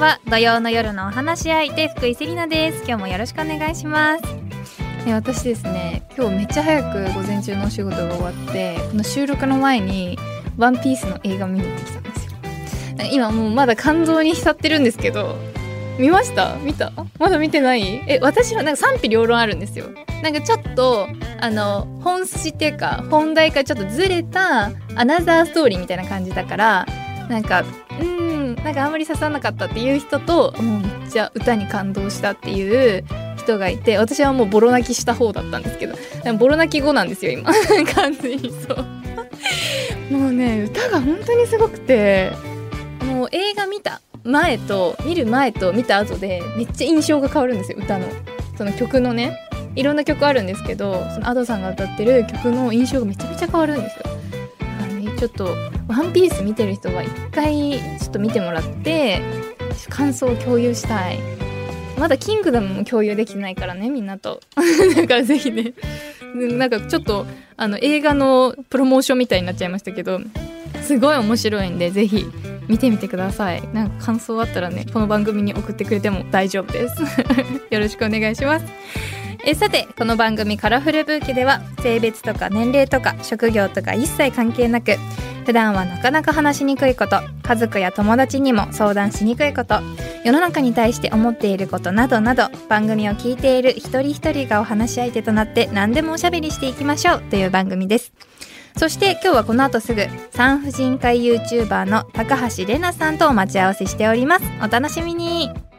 は土曜の夜のお話し相手福井セリナです。今日もよろしくお願いします。え私ですね今日めっちゃ早く午前中のお仕事が終わってこの収録の前にワンピースの映画見に行ってきたんですよ。今もうまだ肝臓に浸ってるんですけど見ました？見た？まだ見てない？え私はなんか賛否両論あるんですよ。なんかちょっとあの本筋っていうか本題からちょっとずれたアナザーストーリーみたいな感じだからなんかなんかあんまり刺さなかったっていう人ともうめっちゃ歌に感動したっていう人がいて私はもうボロ泣きした方だったんですけどボロ泣き後なんですよ今。完全にそう。もうね歌が本当にすごくて。もう映画見た前と見る前と見た後でめっちゃ印象が変わるんですよ歌の。その曲のねいろんな曲あるんですけどその Ado さんが歌ってる曲の印象がめちゃめちゃ変わるんですよちょっと「ワンピース見てる人は一回ちょっと見てもらって感想を共有したい。まだキングダムも共有できてないからねみんなと。だからぜひね。なんかちょっとあの映画のプロモーションみたいになっちゃいましたけどすごい面白いんでぜひ見てみてください。なんか感想あったらねこの番組に送ってくれても大丈夫です。よろしくお願いします。えさてこの番組カラフルブーケでは性別とか年齢とか職業とか一切関係なく普段はなかなか話しにくいこと家族や友達にも相談しにくいこと世の中に対して思っていることなどなど番組を聞いている一人一人がお話し相手となって何でもおしゃべりしていきましょうという番組です。そして今日はこの後すぐ産婦人科 YouTuber の高橋玲奈さんとお待ち合わせしております。お楽しみに。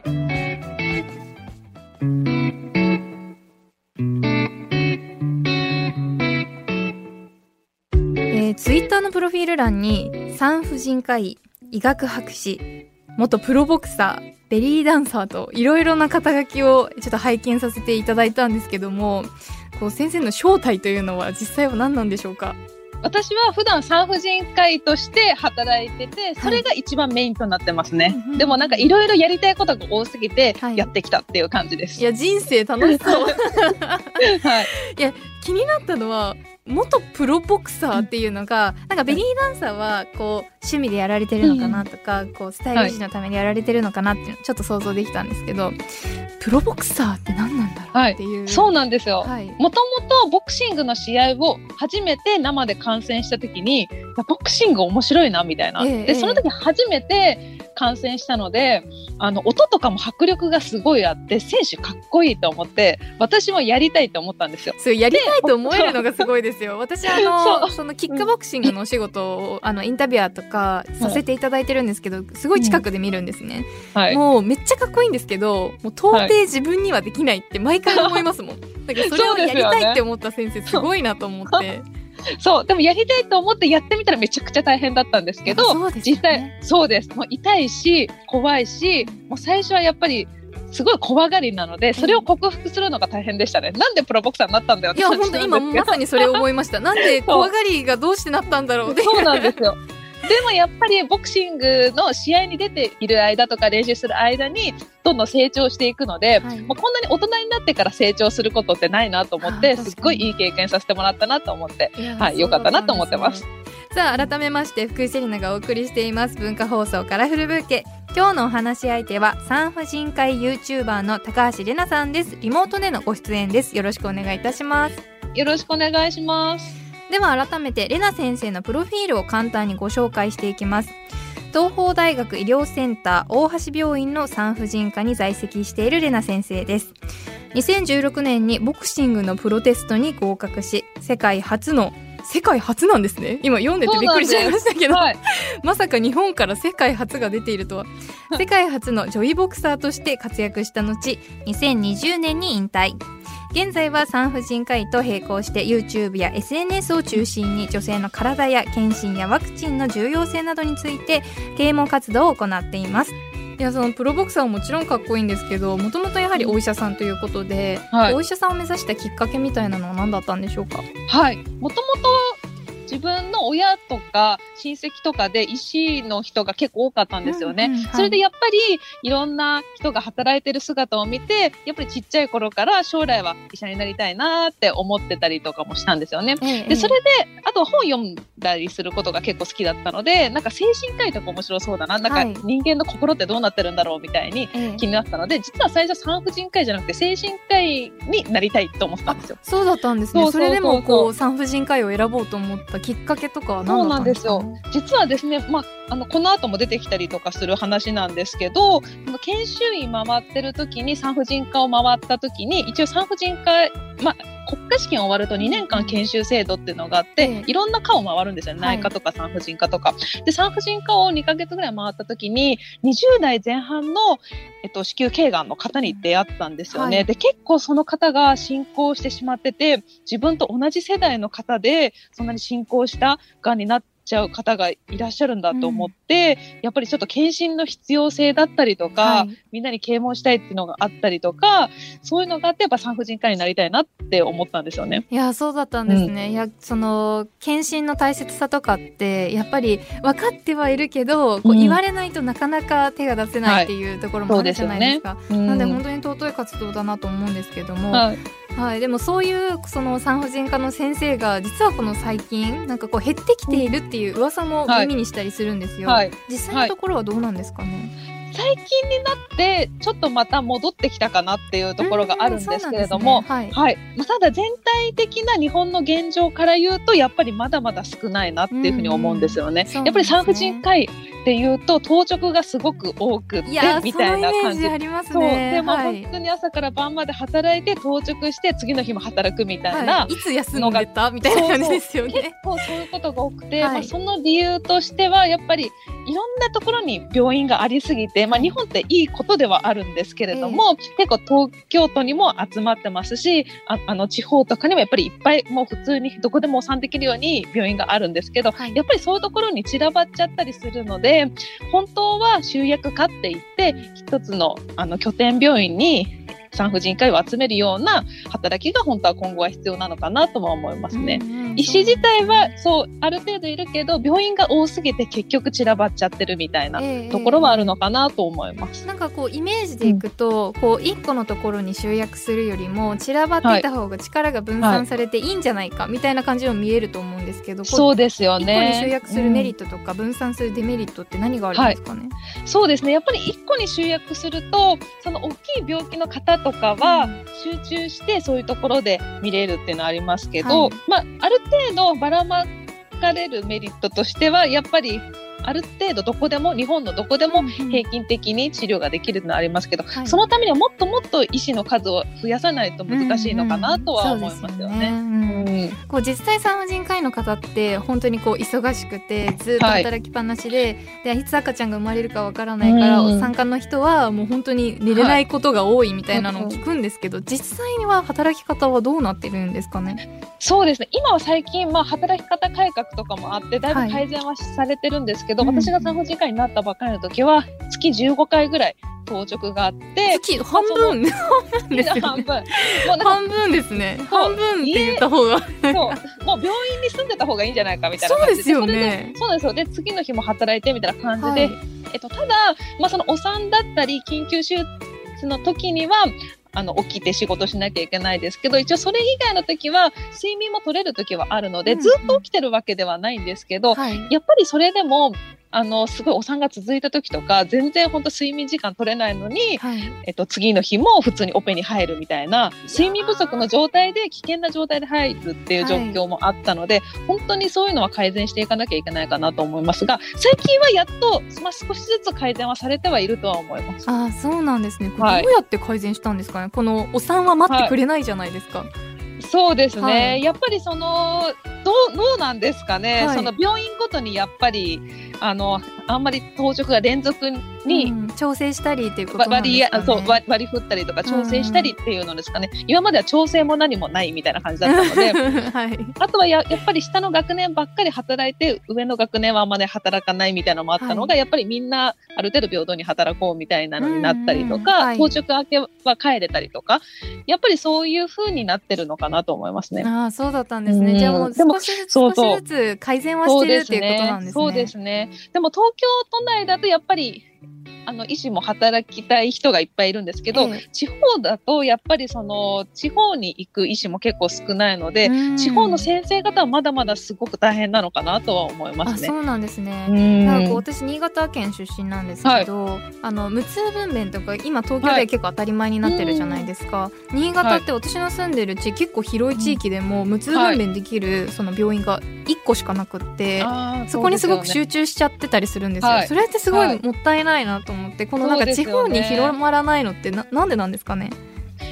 ツイッターのプロフィール欄に産婦人科医医学博士元プロボクサーベリーダンサーといろいろな肩書きをちょっと拝見させていただいたんですけどもこう先生の正体というのは実際は何なんでしょうか？私は普段産婦人科医として働いてて、それが一番メインとなってますね。はい、でもなんかいろいろやりたいことが多すぎて、やってきたっていう感じです。はい、いや、人生楽しそう。はい。いや、気になったのは、元プロボクサーっていうのが、なんかベリーダンサーはこう趣味でやられてるのかなとか、こうスタイル維持のためにやられてるのかなってちょっと想像できたんですけどプロボクサーって何なんだろうっていう、はい、そうなんですよ。もともとボクシングの試合を初めて生で観戦した時にボクシング面白いなみたいな、えでその時初めて観戦したのであの音とかも迫力がすごいあって選手かっこいいと思って私もやりたいと思ったんですよ。そうやりたいと思えるのがすごいですよ。私あの そのキックボクシングのお仕事を、あのインタビュアーとかさせていただいてるんですけど、すごい近くで見るんですね。はい、もうめっちゃかっこいいんですけどもう到底自分にはできないって毎回思いますもん。だからそれをやりたいって思った先生すごいなと思って。そう。でもやりたいと思ってやってみたらめちゃくちゃ大変だったんですけど、ね、実際そうです。もう痛いし怖いしもう最初はやっぱりすごい怖がりなのでそれを克服するのが大変でしたね、うん、なんでプロボクサーになったんだよいや本当今まさにそれを思いました。なんで怖がりがどうしてなったんだろうそうなんですよでもやっぱりボクシングの試合に出ている間とか練習する間にどんどん成長していくので、はい、もうこんなに大人になってから成長することってないなと思ってすっごいいい経験させてもらったなと思ってはいよかったなと思ってます。さあ改めまして福井セリナがお送りしています。文化放送カラフルブーケ今日のお話し相手は産婦人科医 YouTuber の高橋玲奈さんです。リモートでのご出演です。よろしくお願いいたします。よろしくお願いしますでは改めてレナ先生のプロフィールを簡単にご紹介していきます。東邦大学医療センター大橋病院の産婦人科に在籍しているレナ先生です。2016年にボクシングのプロテストに合格し世界初の世界初なんですね。今読んでてびっくりしちゃいましたけど、はい、まさか日本から世界初が出ているとは。世界初の女医ボクサーとして活躍した後2020年に引退現在は産婦人科医と並行して YouTube や SNS を中心に女性の体や検診やワクチンの重要性などについて啓蒙活動を行っています。いやそのプロボクサーはもちろんかっこいいんですけどもともとやはりお医者さんということで、はい、お医者さんを目指したきっかけみたいなのは何だったんでしょうか？はい。もともと自分の親とか親戚とかで医師の人が結構多かったんですよね。うんうんはい、それでやっぱりいろんな人が働いてる姿を見てやっぱりちっちゃい頃から将来は医者になりたいなって思ってたりとかもしたんですよね。ええ、でそれであと本読んだりすることが結構好きだったのでなんか精神科医とか面白そうだななんか人間の心ってどうなってるんだろうみたいに気になったので、実は最初産婦人科医じゃなくて精神科医になりたいと思ったんですよ。そうだったんですね。それでもこう産婦人科医を選ぼうと思ったきっかけとかは何だったんですか、そうなんですよ。実はですね、まああのこの後も出てきたりとかする話なんですけど、研修医回ってる時に産婦人科を回った時に一応産婦人科まあ国家試験終わると2年間研修制度っていうのがあって、いろんな科を回るんですよ、内科とか産婦人科とか。で、産婦人科を2ヶ月ぐらい回った時に、20代前半の、えっと、子宮頸がんの方に出会ったんですよね。はい、で、結構その方が進行してしまってて、自分と同じ世代の方で、そんなに進行したがんになって、ちゃう方がいらっしゃるんだと思って、うん、やっぱりちょっと検診の必要性だったりとか、はい、みんなに啓蒙したいっていうのがあったりとかそういうのがあってやっぱ産婦人科になりたいなって思ったんですよね。いやそうだったんですね。うん、いやその検診の大切さとかってやっぱり分かってはいるけど、こう言われないとなかなか手が出せないっていうところもあるじゃないですか。はい、なので本当に尊い活動だなと思うんですけども。はいはい、でもそういうその産婦人科の先生が実はこの最近なんかこう減ってきているっていう噂も耳にしたりするんですよ、はい、実際のところはどうなんですかね、最近になってちょっとまた戻ってきたかなっていうところがあるんですけれども、ね、はい、はい、まあ、ただ全体的な日本の現状から言うとやっぱりまだまだ少ないなっていうふうに思うんですよね。やっぱり産婦人科医っていうと当直がすごく多くてみたいな感じ。ありますね。でも、本当に朝から晩まで働いて当直して次の日も働くみたいな、はい、いつ休んでたみたいな感じですよね。結構そういうことが多くて、はい、まあ、その理由としてはやっぱりいろんなところに病院がありすぎて、まあ、日本っていいことではあるんですけれども、えー、結構東京都にも集まってますしああの地方とかにもやっぱりいっぱいもう普通にどこでもお産できるように病院があるんですけど、はい、やっぱりそういうところに散らばっちゃったりするのでで本当は集約化って言って一つのあの拠点病院に産婦人科医を集めるような働きが本当は今後は必要なのかなとも思いますね。医師自体はそうある程度いるけど病院が多すぎて結局散らばっちゃってるみたいなところはあるのかなと思います。えー、なんかこうイメージでいくと、うん、こう一個のところに集約するよりも散らばっていた方が力が分散されていいんじゃないか、みたいな感じも見えると思うんですけど、そうですよね。一個に集約するメリットとか、分散するデメリットって何があるんですかね？はい、そうですね。やっぱり一個に集約するとその大きい病気の方とかは、集中してそういうところで見れるっていうのはありますけど、はい、まあ、ある程度ばらまかれるメリットとしてはやっぱりある程度どこでも日本のどこでも平均的に治療ができるのはありますけど、そのためにはもっともっと医師の数を増やさないと難しいのかなとは思いますよね。こう実際産婦人科医の方って本当にこう忙しくてずっと働きっぱなしで、はい、でいつ赤ちゃんが生まれるかわからないから、うん、産科の人はもう本当に寝れないことが多いみたいなのを聞くんですけど、はい、実際には働き方はどうなってるんですかね？そうですね。今は最近、まあ、働き方改革とかもあってだいぶ改善はされてるんですけど、はい、私が産婦人科医になったばっかりの時は月15回ぐらい当直があって月半分、まあ、半分です、ね、半分。半分ですね。半分って言った方がそう。もう病院に住んでた方がいいんじゃないかみたいな感じで。そうですよね。そうですよ。で次の日も働いてみたいな感じで、はい、えっと、ただ、まあ、そのお産だったり緊急手術の時にはあの、起きて仕事しなきゃいけないですけど、一応それ以外の時は、睡眠も取れる時はあるので、ずっと起きてるわけではないんですけど、はい、やっぱりそれでも、あの、すごいお産が続いた時とか、全然本当睡眠時間取れないのに、はい、えっと、次の日も普通にオペに入るみたいな、睡眠不足の状態で危険な状態で入るっていう状況もあったので、はい、本当にそういうのは改善していかなきゃいけないかなと思いますが、最近はやっと、まあ、少しずつ改善はされてはいるとは思います。ああ、そうなんですね。どうやって改善したんですかね、はい、このお産は待ってくれないじゃないですか。そうですね、やっぱりそのどうどうなんですかね、その病院ごとにやっぱりあのあんまり当直が連続に、うん、調整したりっていうことなんですか、ね、割そう割割り振ったりとか調整したりっていうのですかね、うん、今までは調整も何もないみたいな感じだったので、はい、あとはややっぱり下の学年ばっかり働いて上の学年はあんまり働かないみたいなのもあったのが、はい、やっぱりみんなある程度平等に働こうみたいなのになったりとか、はい、当直明けは帰れたりとかやっぱりそういうふうになってるのかなと思いますね。あそうだったんですね、じゃあもう少しずつ 少しずつ改善はしてるっていうことなんですね。そうですね。でも東京都内だとやっぱりあの医師も働きたい人がいっぱいいるんですけど、ええ、地方だとやっぱりその地方に行く医師も結構少ないので、地方の先生方はまだまだすごく大変なのかなとは思いますね。そうなんですね。なんか私新潟県出身なんですけど、はい、あの無痛分娩とか今東京で結構当たり前になってるじゃないですか。はい、新潟って私の住んでる地結構広い地域でも無痛分娩できるその病院が1個しかなくって、はい、そこにすごく集中しちゃってたりするんですよ。それってすごい。もったいないなと思ってこのなんか地方に広まらないのってな,、なんでなんですかね？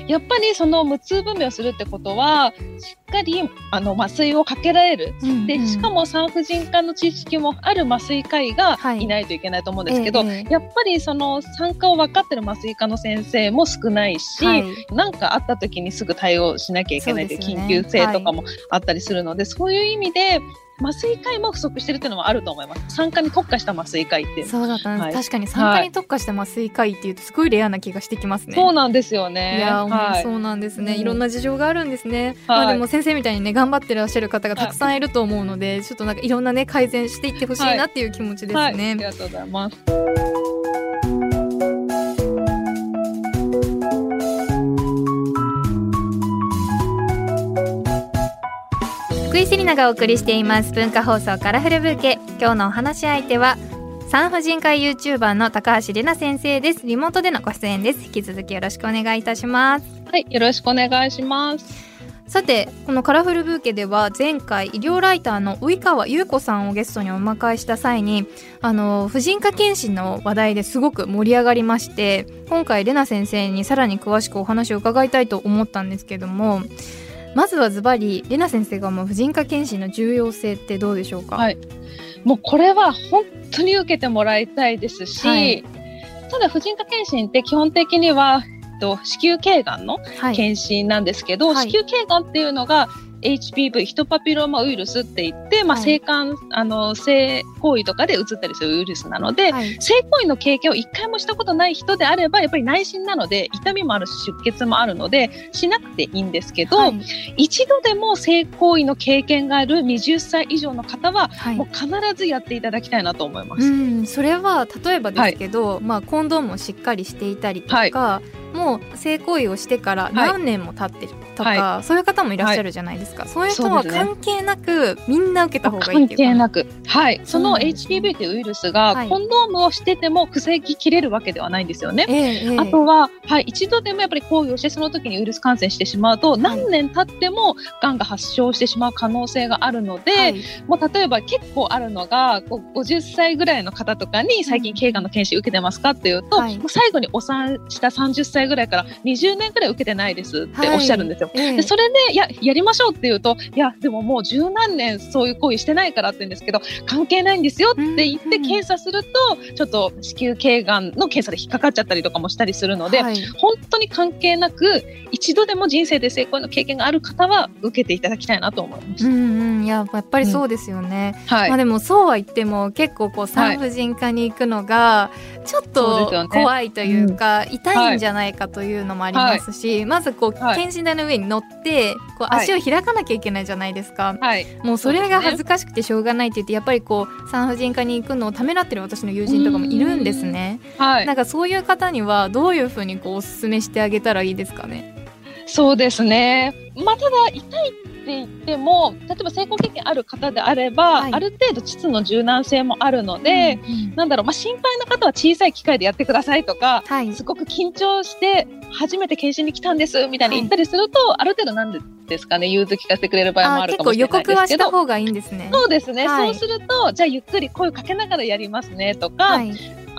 やっぱりその無痛分娩をするってことはしっかりあの麻酔をかけられる、うんうん、でしかも産婦人科の知識もある麻酔科医がい。ないといけないと思うんですけど、はいえー、やっぱりその産科を分かってる麻酔科の先生も少ないし何、はい、かあった時にすぐ対応しなきゃいけないという緊急性とかもあったりするので、そう、ねはい、いう意味で麻酔科医も不足してるっていうのもあると思います。産科に特化した麻酔科医ってそうだったんです、はい、確かに産科に特化した麻酔科医っていうとすごいレアな気がしてきますね。そうなんですよね。いや、はい、そうなんですね。いろんな事情があるんですね。まあでも先生みたいにね頑張ってらっしゃる方がたくさんいると思うので、ちょっとなんかいろんなね改善していってほしいなっていう気持ちですね。ありがとうございます。福井セリナがお送りしています。文化放送カラフルブーケ。今日のお話し相手は産婦人科 YouTuber の高橋玲奈先生です。リモートでのご出演です。引き続きよろしくお願いいたします。はいよろしくお願いします。さてこのカラフルブーケでは前回医療ライターの及川優子さんをゲストにお迎えした際にあの婦人科検診の話題ですごく盛り上がりまして今回玲奈先生にさらに詳しくお話を伺いたいと思ったんですけどもまずはズバリレナ先生が思う婦人科検診の重要性ってどうでしょうか、はい、もうこれは本当に受けてもらいたいですし、はい、ただ婦人科検診って基本的には子宮頸がんの検診なんですけど、はい、子宮頸がんっていうのが HPV ヒトパピローマウイルスって言って、まあ、性感、はい、あの性行為とかで移ったりするウイルスなので、はい、性行為の経験を一回もしたことない人であればやっぱり内診なので痛みもあるし出血もあるのでしなくていいんですけど、はい、一度でも性行為の経験がある20歳以上の方は、もう必ずやっていただきたいなと思います。うんそれは例えばですけど、まあ、コンドームをしっかりしていたりとか、もう性行為をしてから何年も経ってるとか、はい、そういう方もいらっしゃるじゃないですか、はい、そういう人は関係なく、ね、みんな受けた方がいい関係なく。はい。その HPV というウイルスが、コンドームをしてても防ぎきれるわけではないんですよね、えー、あとは、はい、一度でもやっぱり行為をしてその時にウイルス感染してしまうと、何年経ってもがんが発症してしまう可能性があるので、もう例えば結構あるのが50歳ぐらいの方とかに最近頸がんの検診受けてますかっていうと、もう最後にお産した30歳ぐらいから20年ぐらい受けてないですっておっしゃるんですよ。はい、でそれでいややりましょうって言うといやでももう十何年そういう行為してないからって言うんですけど関係ないんですよって言って検査するとちょっと子宮頸がんの検査で引っかかっちゃったりとかもしたりするので、はい、本当に関係なく一度でも人生で成功の経験がある方は受けていただきたいなと思います。うんうん、いややっぱりそうですよね。うん、はい、まあでもそうは言っても結構こう産婦人科に行くのがちょっと怖いというか、うねうん、痛いんじゃないかというのもありますし、はい、まずこう検診台の上に乗ってこう足を開かなきゃいけないじゃないですか。はい、もうそれが恥ずかしくてしょうがないって言ってやっぱりこう産婦人科に行くのをためらってる私の友人とかもいるんですね。はい、なんかそういう方にはどういうふうにこうお勧めしてあげたらいいですかね？そうですね。まあ、ただ痛いって言っても例えば成功経験ある方であれば、はい、ある程度膣の柔軟性もあるので、うんうん、なんだろう、まあ、心配な方は小さい機械でやってくださいとか、はい、すごく緊張して初めて検診に来たんですみたいに言ったりすると、はい、ある程度なんですかね融通聞かせてくれる場合もあるかもしれないですけど。予告はした方がいいんですね。そうですね、そうするとじゃあゆっくり声をかけながらやりますねとか、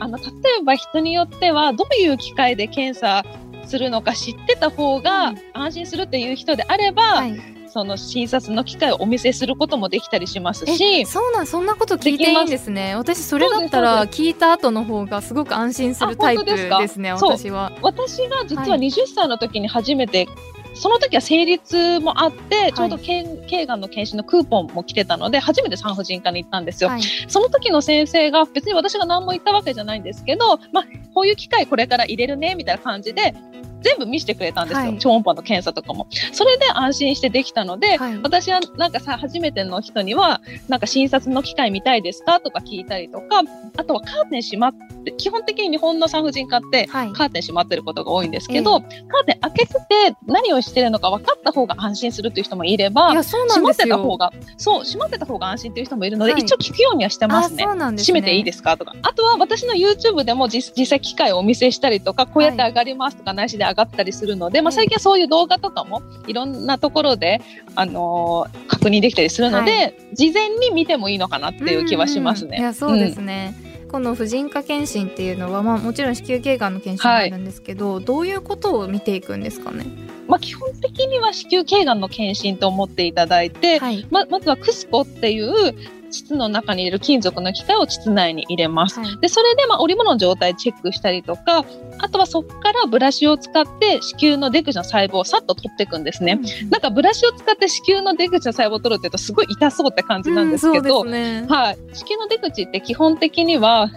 あの例えば人によってはどういう機械で検査するのか知ってた方が安心するっていう人であれば、はい、その診察の機会をお見せすることもできたりしますしそうなんそんなこと聞いていいんですね。私それだったら聞いた後の方がすごく安心するタイプですね私は。私が実は20歳の時に初めて、その時は成立もあって、ちょうど頸がんの検診のクーポンも来てたので、初めて産婦人科に行ったんですよ。はい、その時の先生が、別に私が何も言ったわけじゃないんですけど、まあ、こういう機会これから入れるね、みたいな感じで、全部見せてくれたんですよ、はい、超音波の検査とかも。それで安心してできたので、はい、私はなんかさ、初めての人には、なんか診察の機会見たいですかとか聞いたりとか、あとはカーテン閉まって、基本的に日本の産婦人科ってカーテン閉まってることが多いんですけど、はいえ。ー、カーテン開けてて何をしてるのか分かった方が安心するっていう人もいれば、閉まってた方が、そう、閉まってた方が安心っていう人もいるので、一応聞くようにはしてますね。すね。閉めていいですかとか。あとは私の YouTube でも実実際機械をお見せしたりとか、こうやって上がりますとか、内視で上がったりするので、まあ、最近はそういう動画とかもいろんなところで、あのー、確認できたりするので、はい、事前に見てもいいのかなっていう気はしますね。うんうん、いやそうですね、うん、この婦人科検診っていうのは、まあ、もちろん子宮頸がんの検診もあるんですけど、はい、どういうことを見ていくんですかね？まあ、基本的には子宮頸がんの検診と思っていただいて、はい、ままずはクスコっていう膣の中に入れる金属の機械を膣内に入れます。はい、で、それで、まあ、織物の状態チェックしたりとか、あとはそこからブラシを使って子宮の出口の細胞をさっと取っていくんですね。うん、なんかブラシを使って子宮の出口の細胞を取るって言うとすごい痛そうって感じなんですけど、うんね、はい。子宮の出口って基本的には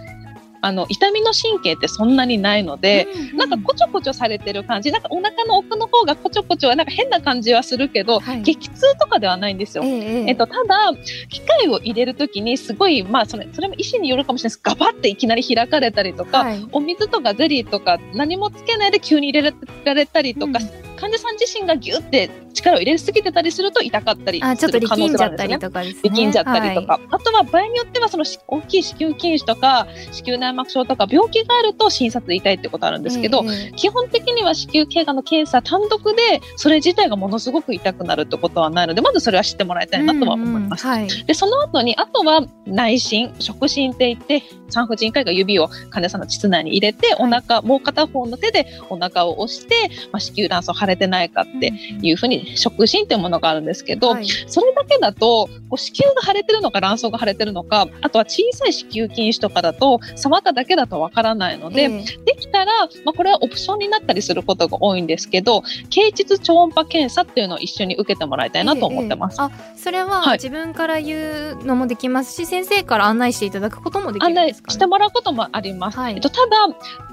あの痛みの神経ってそんなにないので、うんうん、なんかこちょこちょされてる感じなんかお腹の奥の方がこちょこちょはなんか変な感じはするけど、はい、激痛とかではないんですよ。えー、えっと、ただ機械を入れる時にすごい、まあ、それそれも医師によるかもしれないですガバっていきなり開かれたりとか、はい、お水とかゼリーとか何もつけないで急に入れられたりとか、うん患者さん自身がギュって力を入れすぎてたりすると痛かったりする可能性があるんですね。力んじゃったりとか、はい、あとは場合によってはその大きい子宮筋腫とか子宮内膜症とか病気があると診察で痛いってことあるんですけど、えー、基本的には子宮頸がんの検査単独でそれ自体がものすごく痛くなるってことはないのでまずそれは知ってもらいたいなとは思います。うんうんはい、でその後にあとは内診触診って言って産婦人科医が指を患者さんの膣内に入れてお腹、はい、もう片方の手でお腹を押して、まあ、子宮卵巣腫れてないかっていうふうに触診っていうものがあるんですけど、はい、それだけだとこう子宮が腫れてるのか卵巣が腫れてるのかあとは小さい子宮筋腫とかだと触っただけだとわからないので、えー、できたら、まあ、これはオプションになったりすることが多いんですけど経腟超音波検査っていうのを一緒に受けてもらいたいなと思ってます。えーえ。ー、あそれは自分から言うのもできますし、はい、先生から案内していただくこともできるんですか、ね、してもらうこともあります。はい、えっと、ただ、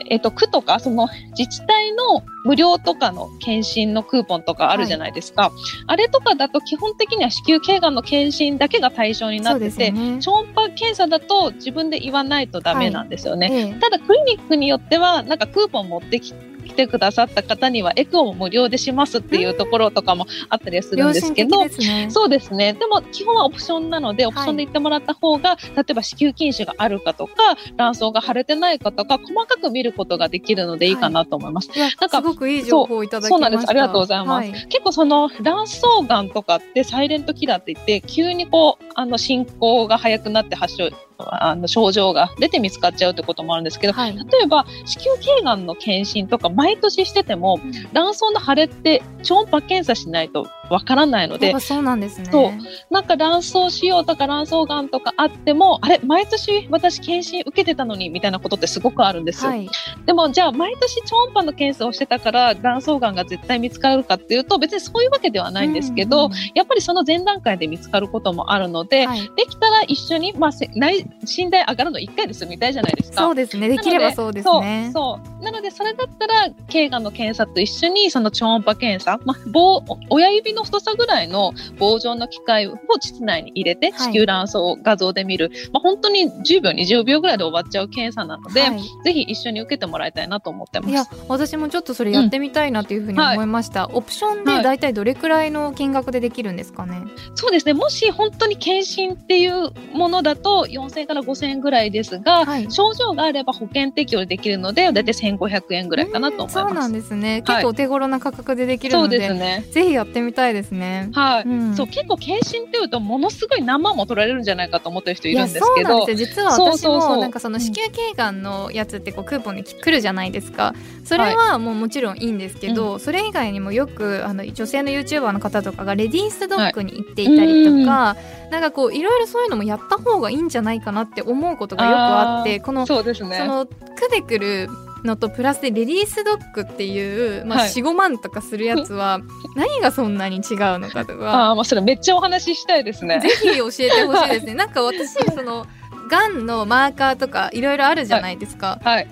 えっと、区とかその自治体の無料とかの検診のクーポンとかあるじゃないですか。はい、あれとかだと基本的には子宮頸がんの検診だけが対象になってて、ね、超音波検査だと自分で言わないとダメなんですよね。はい。ええ、ただクリニックによってはなんかクーポン持ってき来てくださった方にはエコーも無料でしますっていうところとかもあったりするんですけど、ね、そうですね。でも基本はオプションなのでオプションで言ってもらった方が、はい、例えば子宮筋腫があるかとか卵巣が腫れてないかとか細かく見ることができるのでいいかなと思います。はい、なんかすごくいい情報をいただきそうなんです。ありがとうございます。はい、結構その卵巣がんとかってサイレントキラーって言って急にこうあの進行が早くなって発症あの症状が出て見つかっちゃうってこともあるんですけど、はい、例えば子宮頸がんの検診とか毎年してても、うん、卵巣の腫れって超音波検査しないとわからないので、そうなんですね。そう。なんか卵巣腫瘍とか卵巣がんとかあっても、あれ、毎年私検診受けてたのにみたいなことってすごくあるんですよ。はい、でも、じゃあ毎年超音波の検査をしてたから卵巣がんが絶対見つかるかっていうと、別にそういうわけではないんですけど、うんうん、やっぱりその前段階で見つかることもあるので、はい、できたら一緒に、まあ、内診断上がるの1回で済みたいじゃないですか。そうですね。できればそうですね。そう。そうなので、それだったら、頸がんの検査と一緒に、その超音波検査、まあ、棒、親指の太さぐらいの棒状の機械を膣内に入れて、子宮卵巣を画像で見る、まあ、本当に10秒、20秒ぐらいで終わっちゃう検査なので、はい、ぜひ一緒に受けてもらいたいなと思ってます。いや、私もちょっとそれやってみたいなというふうに思いました。うんはい、オプションで大体どれくらいの金額でできるんですかね、はい、そうですね。もし本当に検診っていうものだと、4000円から5000円ぐらいですが、症状があれば保険適用できるので、大体1500円ぐらいかなと思います。そうなんですね。結構手頃な価格でできるので、そうですね。ぜひやってみたいいですね。はい、うん、そう結構検診っていうとものすごい何万も取られるんじゃないかと思ってる人いるんですけど、実は私もなんかその子宮頸がんのやつってこうクーポンで来るじゃないですか。それはもうもちろんいいんですけど、はい、それ以外にもよくあの女性の YouTuber の方とかがレディースドッグに行っていたりとか、はい、なんかこういろいろそういうのもやった方がいいんじゃないかなって思うことがよくあってこのそうです、ね、そのクでくるのとプラスでレディースドッグっていう、まあ、45、万とかするやつは 何がそんなに違うのかとか。あ、まあ、それめっちゃお話ししたいですね。ぜひ教えてほしいですね。なんか私そのがんのマーカーとかいろいろあるじゃないですか、はい、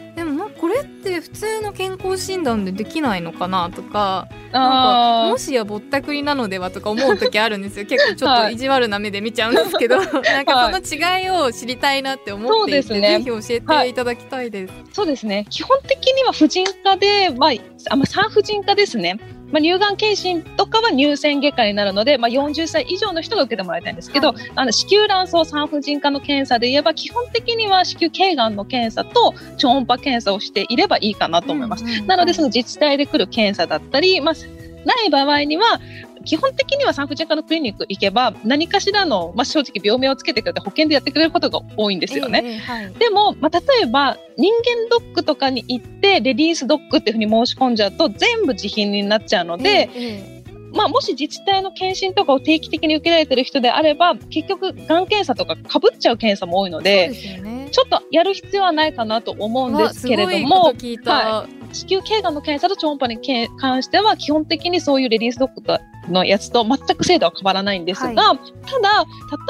これって普通の健康診断でできないのかなとかなんかもしやぼったくりなのではとか思う時あるんですよ。結構ちょっと意地悪な目で見ちゃうんですけど、はい、なんかその違いを知りたいなって思っていて、はい、ぜひ教えていただきたいです。そうですね。基本的には婦人科で、まあ、あまあ、産婦人科ですね。まあ、乳がん検診とかは乳腺外科になるので、まあ、40歳以上の人が受けてもらいたいんですけど、はい、あの子宮卵巣産婦人科の検査で言えば基本的には子宮頸がんの検査と超音波検査をしていればいいかなと思います。うんうん、なのでその自治体で来る検査だったり、まあ、ない場合には基本的には産婦人科のクリニック行けば何かしらの、まあ、正直病名をつけてくれて保険でやってくれることが多いんですよね。えーはい、でも、まあ、例えば人間ドックとかに行ってレディースドックっていうふうに申し込んじゃうと全部自費になっちゃうので。えーえーまあ、もし自治体の検診とかを定期的に受けられてる人であれば結局がん検査とかかぶっちゃう検査も多いので、ね、ちょっとやる必要はないかなと思うんですけれども、はい、子宮頸がんの検査と超音波に関しては基本的にそういうレディースドックとのやつと全く精度は変わらないんですが、はい、ただ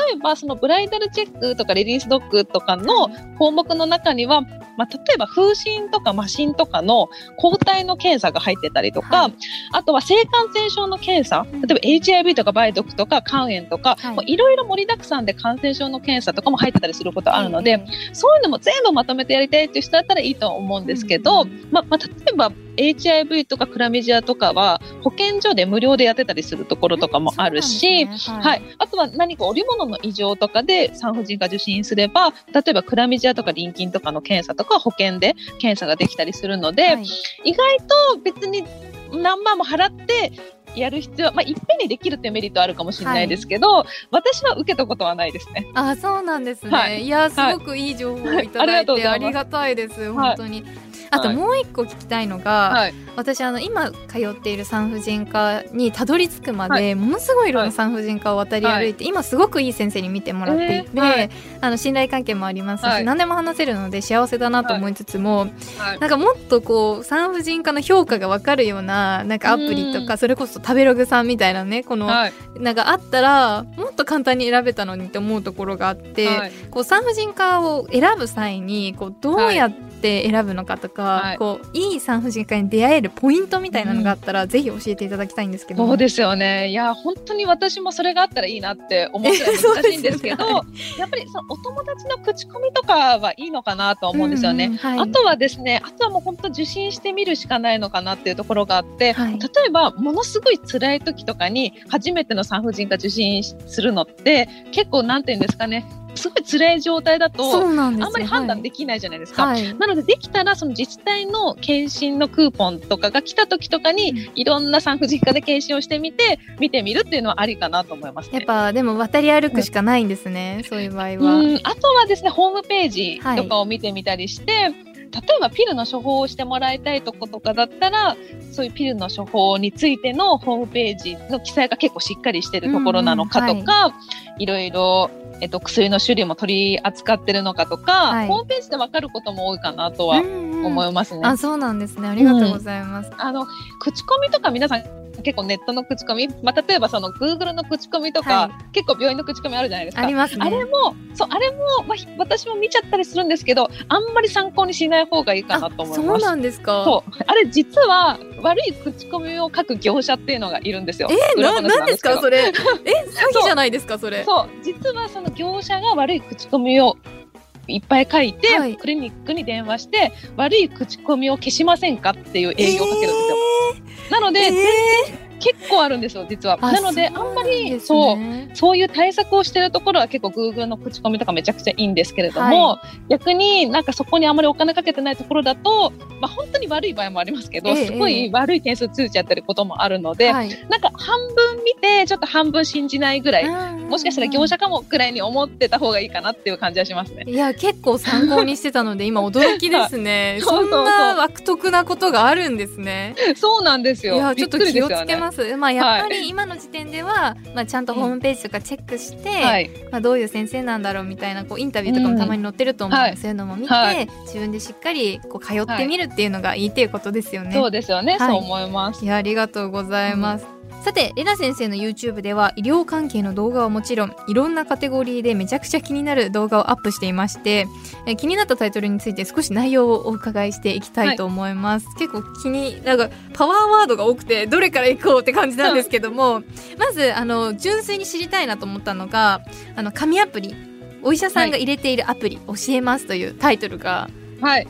例えばそのブライダルチェックとかレディースドッグとかの項目の中には、まあ、例えば風疹とか麻疹とかの抗体の検査が入ってたりとか、はい、あとは性感染症の検査例えば HIV とか梅毒とか肝炎とか、はい、いろいろ盛りだくさんで感染症の検査とかも入ってたりすることあるので、そういうのも全部まとめてやりたいっていう人だったらいいと思うんですけど、まあ、まあ、例えば HIV とかクラミジアとかは保健所で無料でやってたりするところとかもあるし、ね。はい、はい、あとは何か織物の異常とかで産婦人科受診すれば例えばクラミジアとか臨筋とかの検査とか保険で検査ができたりするので、はい、意外と別に何万も払ってやる必要、まあ、いっぺんにできるってメリットあるかもしれないですけど、はい、私は受けたことはないですね。あ、そうなんですね。はい、いや、すごくいい情報をい。ただいて、ありがたいです。本当に。あともう一個聞きたいのが、はい、私あの今通っている産婦人科にたどり着くまで、はい、ものすごいいろんな産婦人科を渡り歩いて、はい、今すごくいい先生に見てもらっていて、えー、あの信頼関係もあります。し、何でも話せるので幸せだなと思いつつも、なんかもっとこう産婦人科の評価が分かるようななんかアプリとかそれこそ食べログさんみたいなねこの、なんかあったらもっと簡単に選べたのにって思うところがあって、こう産婦人科を選ぶ際にこうどうやってって選ぶのかとか、はい、こういい産婦人科に出会えるポイントみたいなのがあったら、うん、ぜひ教えていただきたいんですけど。そうですよね。いや本当に私もそれがあったらいいなって思って難しいんですけど、ね、やっぱりそのお友達の口コミとかはいいのかなと思うんですよね、うんはい、あとはですねあとはもう本当受診してみるしかないのかなっていうところがあって、はい、例えばものすごい辛い時とかに初めての産婦人科受診するのって結構なんていうんですかねすごい辛い状態だとあんまり判断できないじゃないですか、はい、なのでできたらその自治体の検診のクーポンとかが来た時とかに、いろんな産婦人科で検診をしてみて見てみるっていうのはありかなと思います、ね、やっぱでも渡り歩くしかないんですね、うん、そういう場合は。あとはですねホームページとかを見てみたりして、はい例えばピルの処方をしてもらいたいとことかだったらそういうピルの処方についてのホームページの記載が結構しっかりしてるところなのかとか、うんはい、いろいろえっと、薬の種類も取り扱ってるのかとか、はい、ホームページで分かることも多いかなとは思いますね。あそうなんですね。ありがとうございます。うん、あの口コミとか皆さん結構ネットの口コミ、まあ、例えばそのグーグルの口コミとか、はい、結構病院の口コミあるじゃないですか。あります、ね、あれも、そう、あれも、まあ、私も見ちゃったりするんですけど、あんまり参考にしない方がいいかなと思います。そうなんですか。そう。あれ実は悪い口コミを書く業者っていうのがいるんですよ。えー、ななんですかそれ？え、詐欺じゃないですかそれ。そう。実はその業者が悪い口コミをいっぱい書いて、はい、クリニックに電話して悪い口コミを消しませんかっていう営業をかけるんですよ。えー、なので、えー。結構あるんですよ実は。なのであんまりそう、そういう対策をしてるところは結構 Google の口コミとかめちゃくちゃいいんですけれども、はい、逆になんかそこにあまりお金かけてないところだと、まあ、本当に悪い場合もありますけど、ええ、すごい悪い点数ついちゃってることもあるので、はい、なんか半分見てちょっと半分信じないぐらいもしかしたら業者かもぐらいに思ってた方がいいかなっていう感じはしますね。いや結構参考にしてたので今驚きですね そんな悪徳なことがあるんですね。そうなんですよ。いやちょっと気をつけます。す。まあやっぱり今の時点では、まあちゃんとホームページとかチェックして、はい、まあどういう先生なんだろうみたいなこうインタビューとかもたまに載ってると思うので、うん、そういうのも見て、はい、自分でしっかりこう通ってみるっていうのがいいっていうことですよね。そうですよね。そう思います。いやありがとうございます。うんさてレナ先生の YouTube では医療関係の動画はもちろんいろんなカテゴリーでめちゃくちゃ気になる動画をアップしていましてえ気になったタイトルについて少し内容をお伺いしていきたいと思います、はい、結構気になんかパワーワードが多くてどれからいこうって感じなんですけどもまずあの純粋に知りたいなと思ったのがあの紙アプリ。お医者さんが入れているアプリ、教えますというタイトルが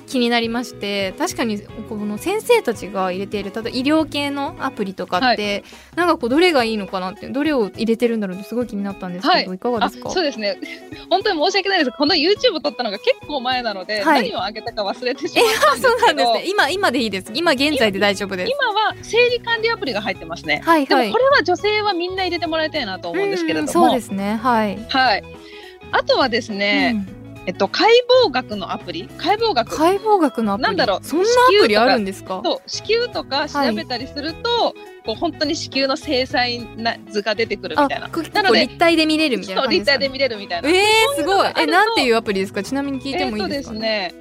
気になりまして、はい、確かにこの先生たちが入れているただ医療系のアプリとかって、はい、なんかこうどれがいいのかなってどれを入れてるんだろうってすごい気になったんですけど、はい、いかがですか？そうですね。本当に申し訳ないです。この YouTube 撮ったのが結構前なので、はい、何をあげたか忘れてしまったんですけど、そうなんですね。今今でいいです。今現在で大丈夫です。今は生理管理アプリが入ってますね、はい、でもこれは女性はみんな入れてもらいたいなと思うんですけれども。そうですね。はい、はい、あとはですね、うんえっと、解剖学のアプリ？解剖学。解剖学のアプリ？なんだろう。そんなアプリあるんですか？そう子宮とか調べたりすると、はい、こう本当に子宮の精細な図が出てくるみたいな。なので立体で見れるみたいな、ね、立体で見れるみたいな。えー、すごい。えなんていうアアプリですか？ちなみに聞いてもいいですか、ね、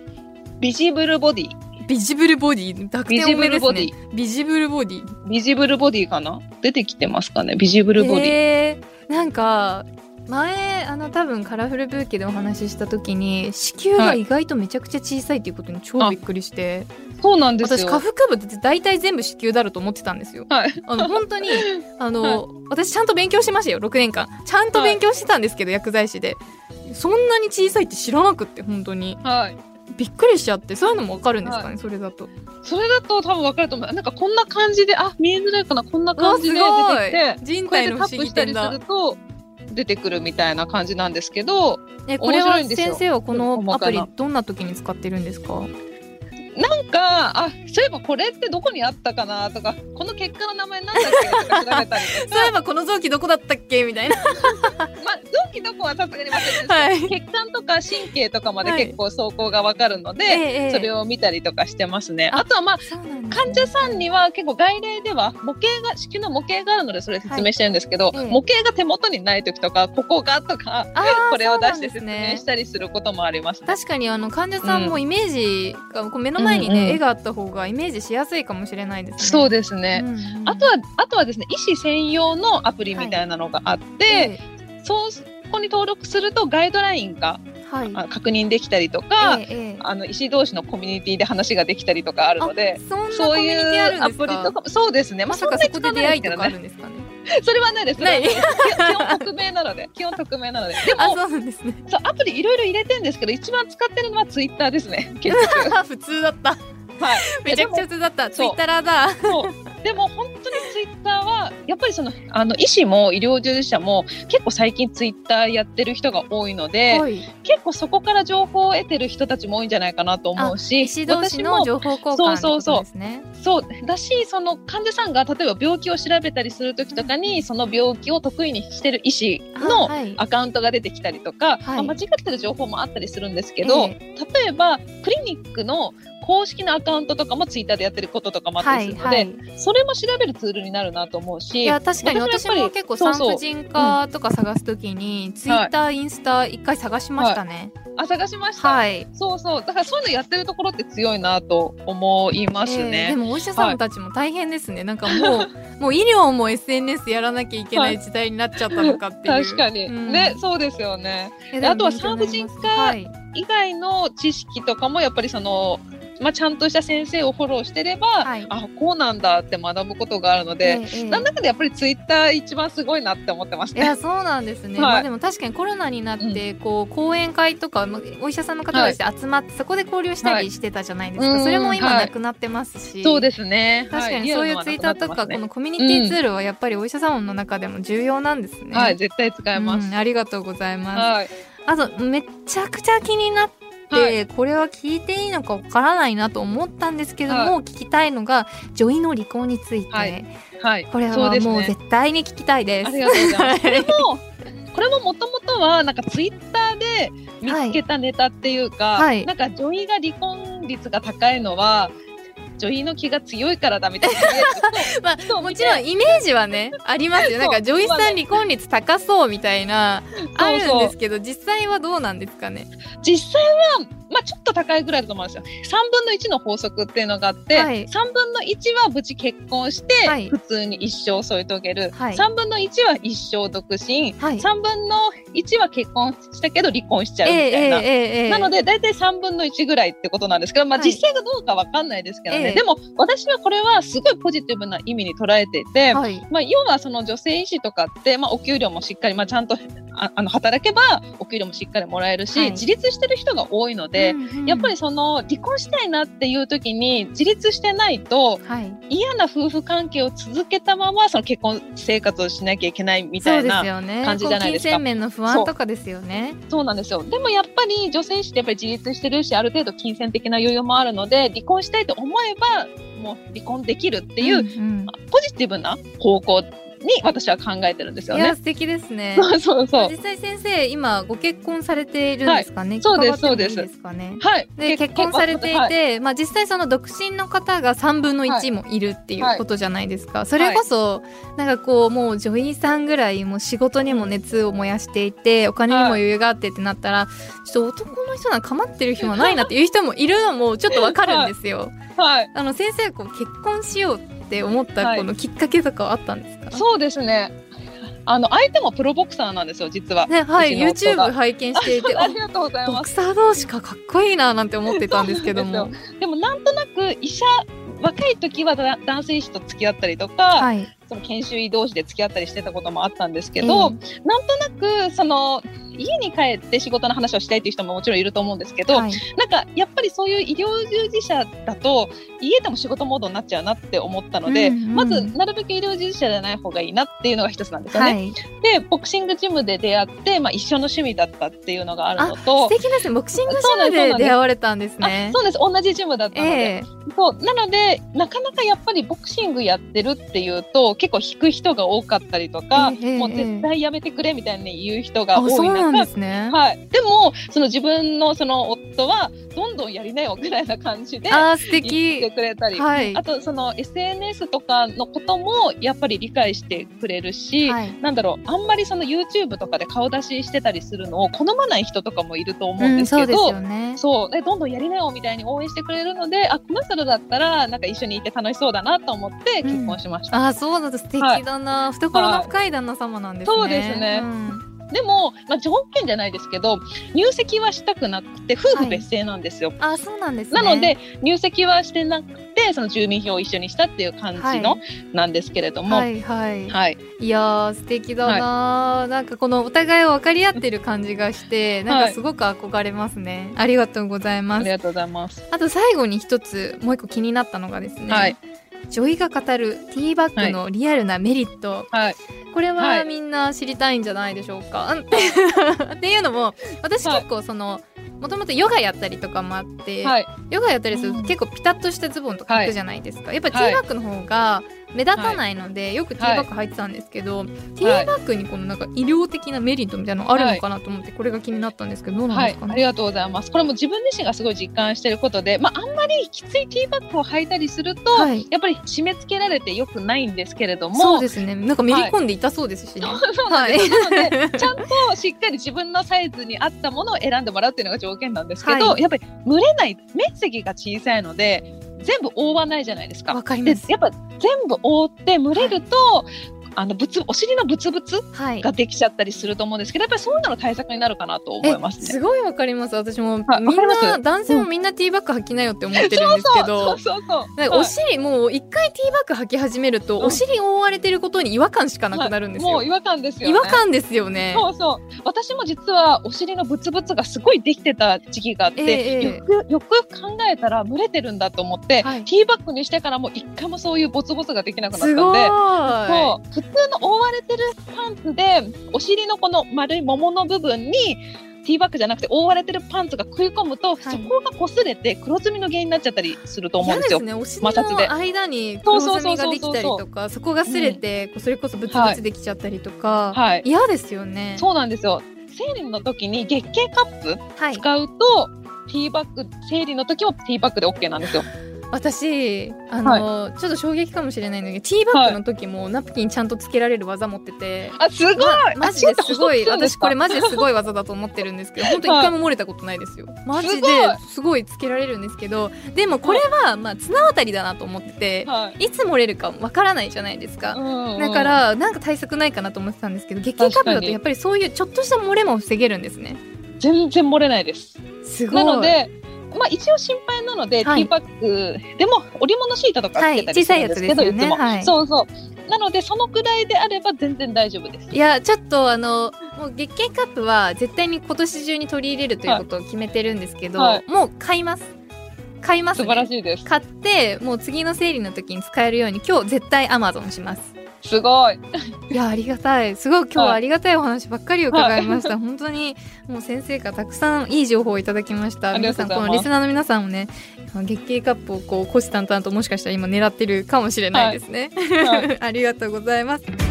Visible Body。Visible Body？濁点多めですね。 Visible Body。Visible Body かな？出てきてますかね？ Visible Body。えー、なんか前あの多分カラフルブーケでお話しした時に子宮が意外とめちゃくちゃ小さいっていうことに超びっくりして、そうなんです私下腹部って大体全部子宮だろうと思ってたんですよ。はい、あの本当に あの、はい、私ちゃんと勉強しましたよ6年間。ちゃんと勉強してたんですけど、はい、薬剤師で。そんなに小さいって知らなくって本当に。はい。びっくりしちゃってそういうのもわかるんですかね、はい、それだと。それだと多分わかると思う。なんかこんな感じであ見えづらいかなこんな感じで出てきて人体の不思議点だ出てくるみたいな感じなんですけどえこれは先生はこのアプリどんな時に使ってるんですか？なんかあそういえばこれってどこにあったかなとかこの結果の名前なんだっけとか調べたり そういえばこの臓器どこだったっけみたいな。まあ臓器どこはさすがに忘れてるんです。けど、はい、血管とか神経とかまで結構走行がわかるので、はい、それを見たりとかしてますね、あとはまあ、ね、患者さんには結構外来では模型が子宮の模型があるのでそれ説明してるんですけど、はい、模型が手元にない時とかここがとかこれを出して説明したりすることもあります、ね、確かにあの患者さんもイメージがこう目の前にね、うんうん、絵があった方がイメージしやすいかもしれないですね。そうですね。うんうん、あとはあとはですね医師専用のアプリみたいなのがあって、はいそうそこに登録するとガイドラインが、はい、確認できたりとか、ええ、あの医師同士のコミュニティで話ができたりとかあるのでそういうアプリとかそうですねまさかそこで出会いとかあるんですかね？それはないです。ない基本匿名なので、基本匿名なので。でも、そうなんですね。そうアプリいろいろ入れてるんですけど、一番使ってるのはツイッターですね。普通だった。はい、めちゃくちゃ普通だった。ツイッターだ。そうでも本当にツイッターはやっぱりそのあの医師も医療従事者も結構最近ツイッターやってる人が多いので、はい、結構そこから情報を得てる人たちも多いんじゃないかなと思うし、医師同士の情報交換、ね、そうそうそう。そう。だしその患者さんが例えば病気を調べたりする時とかにその病気を得意にしてる医師のアカウントが出てきたりとか、はい、まあ、間違ってる情報もあったりするんですけど、えー、例えばクリニックの公式のアカウントとかもツイッターでやってることとかもあったりするので、はいはい、それも調べるツールになるなと思うしいや確かに私も結構産婦人科とか探すときに、ツイッター、インスタ一回探しましたね。はい。あ探しました、はい、そうそう。だからそういうのやってるところって強いなと思いますね、えー、でもお医者さんたちも大変ですね、はい、なんかもう もう医療も SNS やらなきゃいけない時代になっちゃったのかっていう、確かに、うん、ねそうですよね。あとは産婦人科以外の知識とかもやっぱりそのまあ、ちゃんとした先生をフォローしてれば、はい、あこうなんだって学ぶことがあるので、ええ、なんだかでやっぱりツイッター一番すごいなって思ってます、ね、いやそうなんですね、はい、まあ、でも確かにコロナになって、こう講演会とかお医者さんの方がして集まって、そこで交流したりしてたじゃないですか、それも今なくなってますし、そうですね。確かにそういうツイッターとか、このコミュニティツールはやっぱりお医者さんの中でも重要なんですね、はい絶対使えます、ありがとうございます、あとめちゃくちゃ気になって、これは聞いていいのかわからないなと思ったんですけども、はい、聞きたいのが女医の離婚について、はい、はい、これはもう絶対に聞きたいです。ありがとうございます。これもこれももともとはなんかツイッターで見つけたネタっていうか、はい、なんか女医が離婚率が高いのは女医の気が強いからだみたいなまあもちろんイメージはねありますよなんか女医さん離婚率高そうみたいなあるんですけど実際はどうなんですかね実際はまあ、ちょっと高いぐらいだと思うんですよ。3分の1の法則っていうのがあって、はい、3分の1は無事結婚して、普通に一生添い遂げる、はい、3分の1は一生独身、はい、3分の1は結婚したけど離婚しちゃうみたいな。えーえー、なので、大体3分の1ぐらいってことなんですけど、まあ、実際がどうかわかんないですけどね、でも私はこれはすごいポジティブな意味に捉えてい。て、まあ、要はその女性医師とかって、まあ、お給料もしっかり、まあ、ちゃんとああの働けばお給料もしっかりもらえるし、自立してる人が多いので、うんうん、やっぱりその離婚したいなっていう時に自立してないと、はい、嫌な夫婦関係を続けたままその結婚生活をしなきゃいけないみたいな感じじゃないですか。金銭面の不安とかですよね。そうなんですよ。でもやっぱり女性誌ってやっぱり自立してるしある程度金銭的な余裕もあるので離婚したいと思えばもう離婚できるっていう、うんうん、ポジティブな方向に私は考えてるんですよね。いや素敵ですね。そうそうそう。実際先生今ご結婚されているんですかね？はい、そうですそうです。ですかね？はい。で結婚されていて、はい、まあ実際その独身の方が三分の一もいるっていうことじゃないですか。はい、それこそなんかこうもう女医さんぐらいもう仕事にも熱を燃やしていてお金にも余裕があってってなったら、ちょっと男の人なんか構ってる暇ないなっていう人もいるのもちょっとわかるんですよ。はい。あの先生こう結婚しようって思ったこのきっかけとかはあったんですか？そうですね。あの相手もプロボクサーなんですよ実は。ねはい YouTube 拝見していて ありがとうございます。ボクサー同士かかっこいいななんて思ってたんですけども。でもなんとなく医者若い時は男性医師と付き合ったりとか、はい、その研修医同士で付き合ったりしてたこともあったんですけど、えー、なんとなくその家に帰って仕事の話をしたいという人ももちろんいると思うんですけど、はい、なんかやっぱりそういう医療従事者だと家でも仕事モードになっちゃうなって思ったので、うんうん、まずなるべく医療従事者じゃない方がいいなっていうのが一つなんですよね。はい、でボクシングジムで出会って、まあ、一緒の趣味だったっていうのがあるのと素敵ですねボクシングジムで出会われたんですね。そうです。同じジムだったので、えー、そう。なのでなかなかやっぱりボクシングやってるっていうと結構引く人が多かったりとか、えー、もう絶対やめてくれみたいに言う人が多い中、ね、はい、でもその自分のその夫はどんどんやりなよぐらいな感じで言ってくれたり、はい、あとその SNS とかのこともやっぱり理解してくれるし、はい、なんだろうあんまりその YouTube とかで顔出ししてたりするのを好まない人とかもいると思うんですけど、うん、そう、ね、そう。どんどんやりなよみたいに応援してくれるのであこの人だったらなんか一緒にいて楽しそうだなと思って結婚しました。うん、あそうなんです素敵だな、はい、懐の深い旦那様なんですね。そうですね、うんでも、まあ、条件じゃないですけど入籍はしたくなくて夫婦別姓なんですよ。はい、あそうなんです、ね、なので入籍はしてなくてその住民票を一緒にしたっていう感じの、はい、なんですけれども。はいはい。はい、いや素敵だな、はい、なんかこのお互いを分かり合ってる感じがしてなんかすごく憧れますね、ありがとうございます。ありがとうございます。あと最後に一つもう一個気になったのがですね。はい女医が語る Tバックのリアルなメリット、はい、これはみんな知りたいんじゃないでしょうか。はい、っていうのも私結構その、もともとヨガやったりとかもあって、はい、ヨガやったりすると結構ピタッとしたズボンとか履くじゃないですか、やっぱ Tバックの方が目立たないので、はい、よくティーバッグ履いてたんですけど、はい、ティーバッグにこのなんか医療的なメリットみたいなのあるのかなと思って、これが気になったんですけどどうなんですか、ね、ありがとうございます。これも自分自身がすごい実感していることで、まあ、あんまりきついティーバッグを履いたりすると、やっぱり締め付けられてよくないんですけれども。そうですね。なんかめり込んで痛そうですしね、そうなんです、なのでちゃんとしっかり自分のサイズに合ったものを選んでもらうっていうのが条件なんですけど、やっぱり蒸れない面積が小さいので全部覆わないじゃないですか。わかります。やっぱ全部覆って蒸れると、はいあのぶつお尻のブツブツができちゃったりすると思うんですけど、やっぱりそういうのの対策になるかなと思いますね。すごいわかります。私も、はい、みんな男性もみんなティーバッグ履きなよって思ってるんですけど、お尻もう一回ティーバッグ履き始めると、うん、お尻覆われてることに違和感しかなくなるんですよ。もう違和感ですよ、ね、違和感ですよね。そうそう。私も実はお尻のブツブツがすごいできてた時期があって、えー、よくよく考えたら蒸れてるんだと思って、はい、ティーバッグにしてからも一回もそういうボツボツができなくなったんでそう普通の覆われてるパンツでお尻のこの丸い桃の部分にティーバッグじゃなくて覆われてるパンツが食い込むと、はい、そこが擦れて黒ずみの原因になっちゃったりすると思うんですよ。ね、お尻の間に黒ずみができたりとかそこが擦れて、うん、それこそブツブツできちゃったりとか、はい、嫌ですよね。そうなんですよ。生理の時に月経カップ使うと、はい、ティーバッグ生理の時もティーバッグで OK なんですよ。私あの、はい、ちょっと衝撃かもしれないんだけどティーバッグの時もナプキンちゃんとつけられる技持ってて、あすごい、ま、マジですごい。私これマジですごい技だと思ってるんですけど本当一回も漏れたことないですよ。マジですごい。つけられるんですけどでもこれは、まあ、綱渡りだなと思ってて、はい、いつ漏れるかわからないじゃないですか、うんうん、だからなんか対策ないかなと思ってたんですけど月経カップだとやっぱりそういうちょっとした漏れも防げるんですね。全然漏れないです。すごい。なのでまあ、一応心配なので、はい、ティーバッグでも織物シートとかつけたりするんですけど、はい、ね、いつも、はい、そうそう。なのでそのくらいであれば全然大丈夫です。いやちょっとあのもう月経カップは絶対に今年中に取り入れるということを決めてるんですけど、もう買います。買います、ね、素晴らしいです。買ってもう次の生理の時に使えるように今日絶対アマゾンしますすごい。いやありがたい。すごい今日はありがたいお話ばっかり伺いました。はい、本当にもう先生からたくさんいい情報をいただきました。皆さんこのリスナーの皆さんもね、月経カップをこう虎視眈々ともしかしたら今狙ってるかもしれないですね。はいはい、ありがとうございます。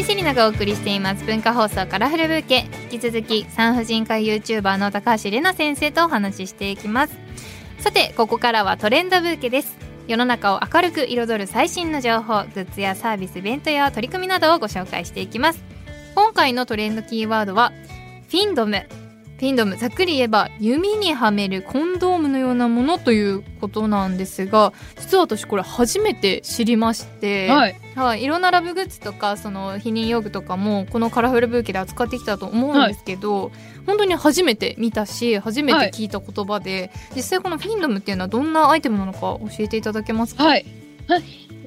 井セリナがお送りしています文化放送カラフルブーケ。引き続き産婦人科 YouTuber の高橋玲奈先生とお話ししていきます。さてここからはトレンドブーケです。世の中を明るく彩る最新の情報グッズやサービスイベントや取り組みなどをご紹介していきます。今回のトレンドキーワードはフィンドム。フィンドムざっくり言えば弓にはめるコンドームのようなものということなんですが実は私これ初めて知りまして、はい、はい、いろんなラブグッズとかその避妊用具とかもこのカラフルブーケで扱ってきたと思うんですけど、はい、本当に初めて見たし初めて聞いた言葉で、はい、実際このフィンドムっていうのはどんなアイテムなのか教えていただけますか、はい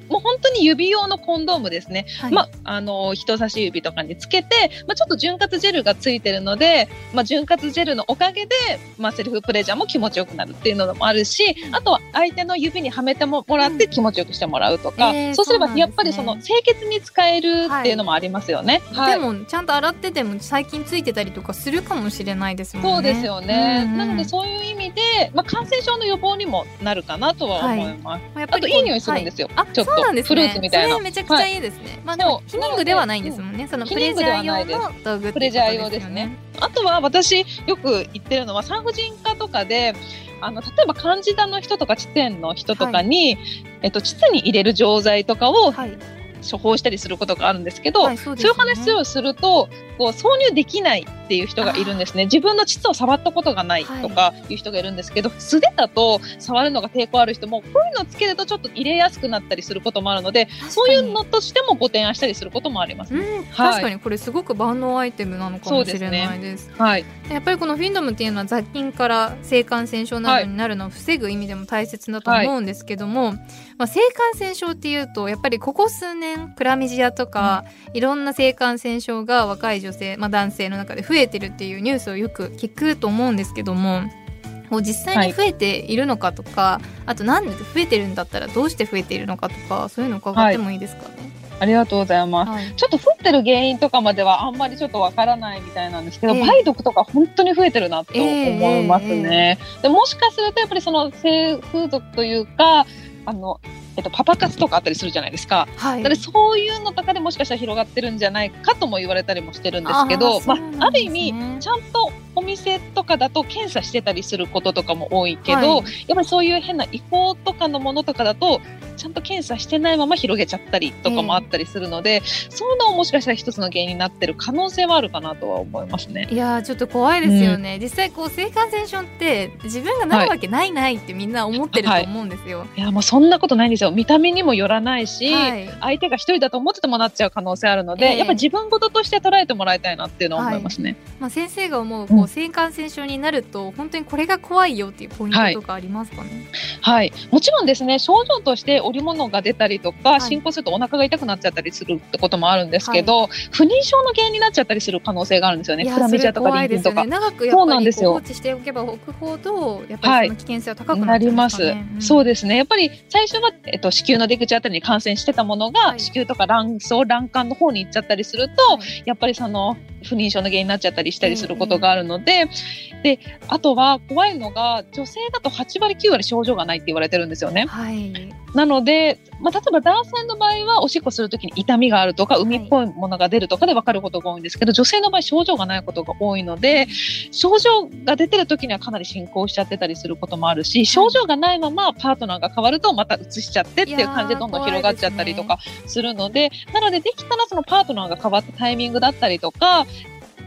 もう本当に指用のコンドームですね、はい、まあ、あの人差し指とかにつけて、まあ、ちょっと潤滑ジェルがついてるので、まあ、潤滑ジェルのおかげで、まあ、セルフプレジャーも気持ちよくなるっていうのもあるしあとは相手の指にはめてもらって気持ちよくしてもらうとか、うんえー、そうすればやっぱりその清潔に使えるっていうのもありますよね、はい、でもちゃんと洗ってても最近ついてたりとかするかもしれないですもんね。そうですよね、うんうん、なのでそういう意味で、まあ、感染症の予防にもなるかなとは思います。はい、あといい匂いするんですよ、はい、ちょっとフルーツみたいな。めちゃくちゃいいですね。はい、まあでも避妊具ではないんですもんね。そのプレジャー用の道具、ね、プレジャー用ですね。あとは私よく言ってるのは産婦人科とかで。あの例えばカンジダの人とか地点の人とかに、はい、えっと、膣に入れる錠剤とかを、はい処方したりすることがあるんですけど、はいそうね、そういう話をするとこう挿入できないっていう人がいるんですね。自分の膣を触ったことがないとかい。う人がいるんですけど、はい、素手だと触るのが抵抗ある人もこういうのをつけるとちょっと入れやすくなったりすることもあるのでそういうのとしてもご提案したりすることもあります、ねうん、確かにこれすごく万能アイテムなのかもしれないです、ね、はい、やっぱりこのフィンドムっていうのは雑菌から性感染症などになるのを防ぐ意味でも大切だと思うんですけども、はい、まあ、性感染症っていうとやっぱりここ数年クラミジアとか、うん、いろんな性感染症が若い女性、まあ、男性の中で増えてるっていうニュースをよく聞くと思うんですけどももう実際に増えているのかとか、はい、あとなんで増えてるんだったらどうして増えているのかとかそういうの伺ってもいいですかね？はい。ありがとうございます、はい、ちょっと増えてる原因とかまではあんまりちょっとわからないみたいなんですけど、えー、梅毒とか本当に増えてるなと思いますね。えーえー、でもしかするとやっぱりその性風俗というかあのえっと、パパ活とかあったりするじゃないですか、はい、だそういうのとかでもしかしたら広がってるんじゃないかとも言われたりもしてるんですけど、ね、まあ、ある意味ちゃんとお店とかだと検査してたりすることとかも多いけど、はい、やっぱりそういう変な違法とかのものとかだとちゃんと検査してないまま広げちゃったりとかもあったりするので、えー、そういうのももしかしたら一つの原因になってる可能性はあるかなとは思いますね。いやちょっと怖いですよね、うん、実際こう性感染症って自分がなるわけないないってみんな思ってると思うんですよ。はい、いやもうそんなことないんですよ。見た目にもよらないし、はい、相手が一人だと思っててもなっちゃう可能性あるので、えー、やっぱ自分事として捉えてもらいたいなっていうのは思いますね。はい、まあ、先生が思うこう性感染症になると、本当にこれが怖いよっていうポイントとかありますかね、はい、もちろんですね症状として織物が出たりとか、進行するとお腹が痛くなっちゃったりするってこともあるんですけど、不妊症の原因になっちゃったりする可能性があるんですよね。クラミジアとかリンピンとか。ね、長くやっぱり放置しておけば置くほどやっぱり危険性は高くなります、ね。うん、そうですね。やっぱり最初はえっと子宮の出口あたりに感染してたものが、はい、子宮とか卵巣卵管の方に行っちゃったりすると、はい、やっぱりその不妊症の原因になっちゃったりしたりすることがあるので、であとは怖いのが女性だと8割9割症状がないって言われてるんですよね。はい、なので、まあ、例えば男性の場合はおしっこするときに痛みがあるとか海っぽいものが出るとかで分かることが多いんですけど、女性の場合症状がないことが多いので症状が出てる時にはかなり進行しちゃってたりすることもあるし症状がないままパートナーが変わるとまた移しちゃってっていう感じでどんどん広がっちゃったりとかするので、ね、なのでできたらそのパートナーが変わったタイミングだったりとか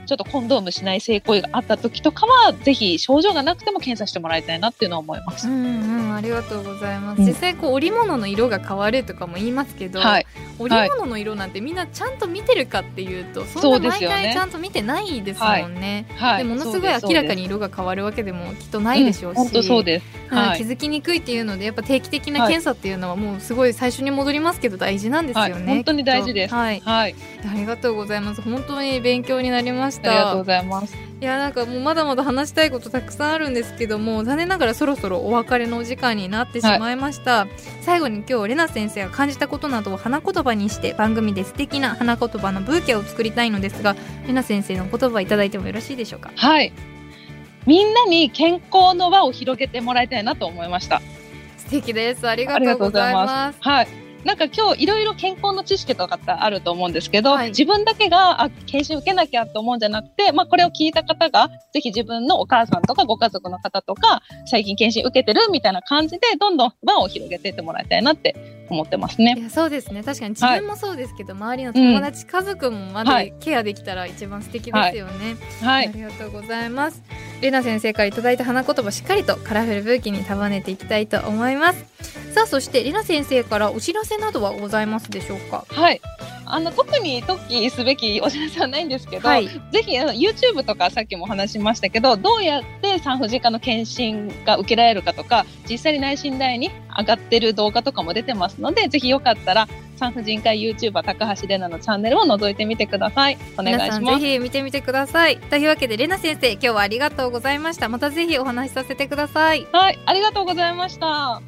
ちょっとコンドームしない性行為があった時とかはぜひ症状がなくても検査してもらいたいなっていうのは思います。うんうん、ありがとうございます。実際こう織物の色が変わるとかも言いますけど、はい、織物の色なんてみんなちゃんと見てるかっていうと、そんな毎回ちゃんと見てないですもんね。はい、でものすごい明らかに色が変わるわけでもきっとないでしょうし、本当そうです。はい、気づきにくいっていうのでやっぱ定期的な検査っていうのはもうすごい最初に戻りますけど大事なんですよね。本当に大事です。はい、はい、ありがとうございます。本当に勉強になりました。ありがとうございます。いやなんかもうまだまだ話したいことたくさんあるんですけども残念ながらそろそろお別れのお時間になってしまいました、はい、最後に今日レナ先生が感じたことなどを花言葉にして番組で素敵な花言葉のブーケを作りたいのですがレナ先生の言葉いただいてもよろしいでしょうか？はい。みんなに健康の輪を広げてもらいたいなと思いました。素敵です。ありがとうございます。はいなんか今日いろいろ健康の知識とかってあると思うんですけど、はい、自分だけがあ検診受けなきゃと思うんじゃなくて、まあ、これを聞いた方がぜひ自分のお母さんとかご家族の方とか最近検診受けてるみたいな感じでどんどん輪を広げていってもらいたいなって思ってますね。いやそうですね確かに自分もそうですけど、はい、周りの友達、うん、家族もまでケアできたら一番素敵ですよね。はい、ありがとうございます。レナ先生からいただいた花言葉しっかりとカラフルブーケに束ねていきたいと思います。さあそしてレナ先生からお知らせなどはございますでしょうか？はい。あの特に特記すべきお知らせはないんですけど、はい、ぜひあの YouTube とかさっきも話しましたけどどうやって産婦人科の検診が受けられるかとか実際に内診台に上がってる動画とかも出てますのでぜひよかったら産婦人科 YouTuber 高橋玲奈のチャンネルを覗いてみてください。お願いします。ぜひ見てみてください。というわけで玲奈先生今日はありがとうございました。またぜひお話しさせてください。はいありがとうございました